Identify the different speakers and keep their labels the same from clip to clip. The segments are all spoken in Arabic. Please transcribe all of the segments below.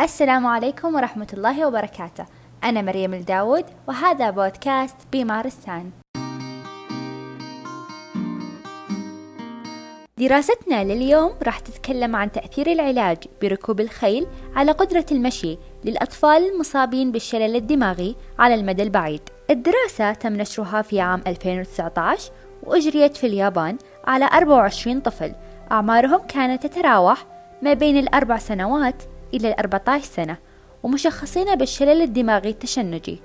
Speaker 1: السلام عليكم ورحمة الله وبركاته. أنا مريم الداود وهذا بودكاست بمارستان دراستنا لليوم راح تتكلم عن تأثير العلاج بركوب الخيل على قدرة المشي للأطفال المصابين بالشلل الدماغي على المدى البعيد. الدراسة تم نشرها في عام 2019 وأجريت في اليابان على 24 طفل. أعمارهم كانت تتراوح ما بين الأربع سنوات إلى الأربعة سنة ومشخصين بالشلل الدماغي التشنجي.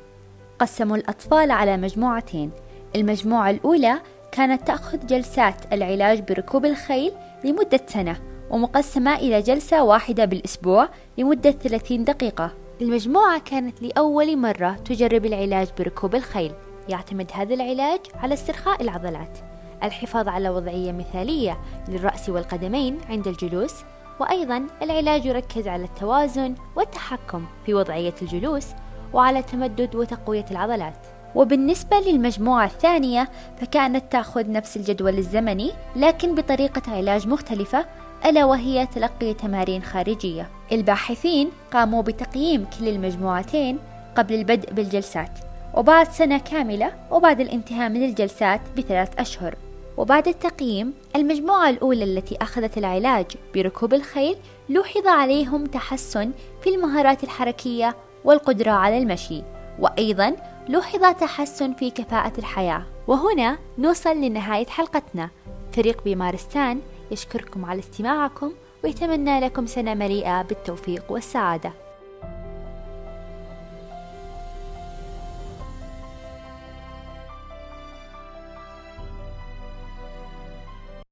Speaker 1: قسموا الأطفال على مجموعتين. المجموعة الأولى كانت تأخذ جلسات العلاج بركوب الخيل لمدة سنة ومقسمة إلى جلسة واحدة بالأسبوع لمدة 30 دقيقة. المجموعة كانت لأول مرة تجرب العلاج بركوب الخيل. يعتمد هذا العلاج على استرخاء العضلات. الحفاظ على وضعية مثالية للرأس والقدمين عند الجلوس وأيضا العلاج يركز على التوازن والتحكم في وضعية الجلوس وعلى تمدد وتقوية العضلات. وبالنسبة للمجموعة الثانية فكانت تأخذ نفس الجدول الزمني لكن بطريقة علاج مختلفة ألا وهي تلقي تمارين خارجية. الباحثين قاموا بتقييم كل المجموعتين قبل البدء بالجلسات وبعد سنة كاملة وبعد الانتهاء من الجلسات بثلاث أشهر. وبعد التقييم المجموعة الأولى التي أخذت العلاج بركوب الخيل لوحظ عليهم تحسن في المهارات الحركية والقدرة على المشي وأيضا لوحظ تحسن في كفاءة الحياة. وهنا نوصل لنهاية حلقتنا. فريق بمارستان يشكركم على استماعكم ويتمنى لكم سنة مليئة بالتوفيق والسعادة.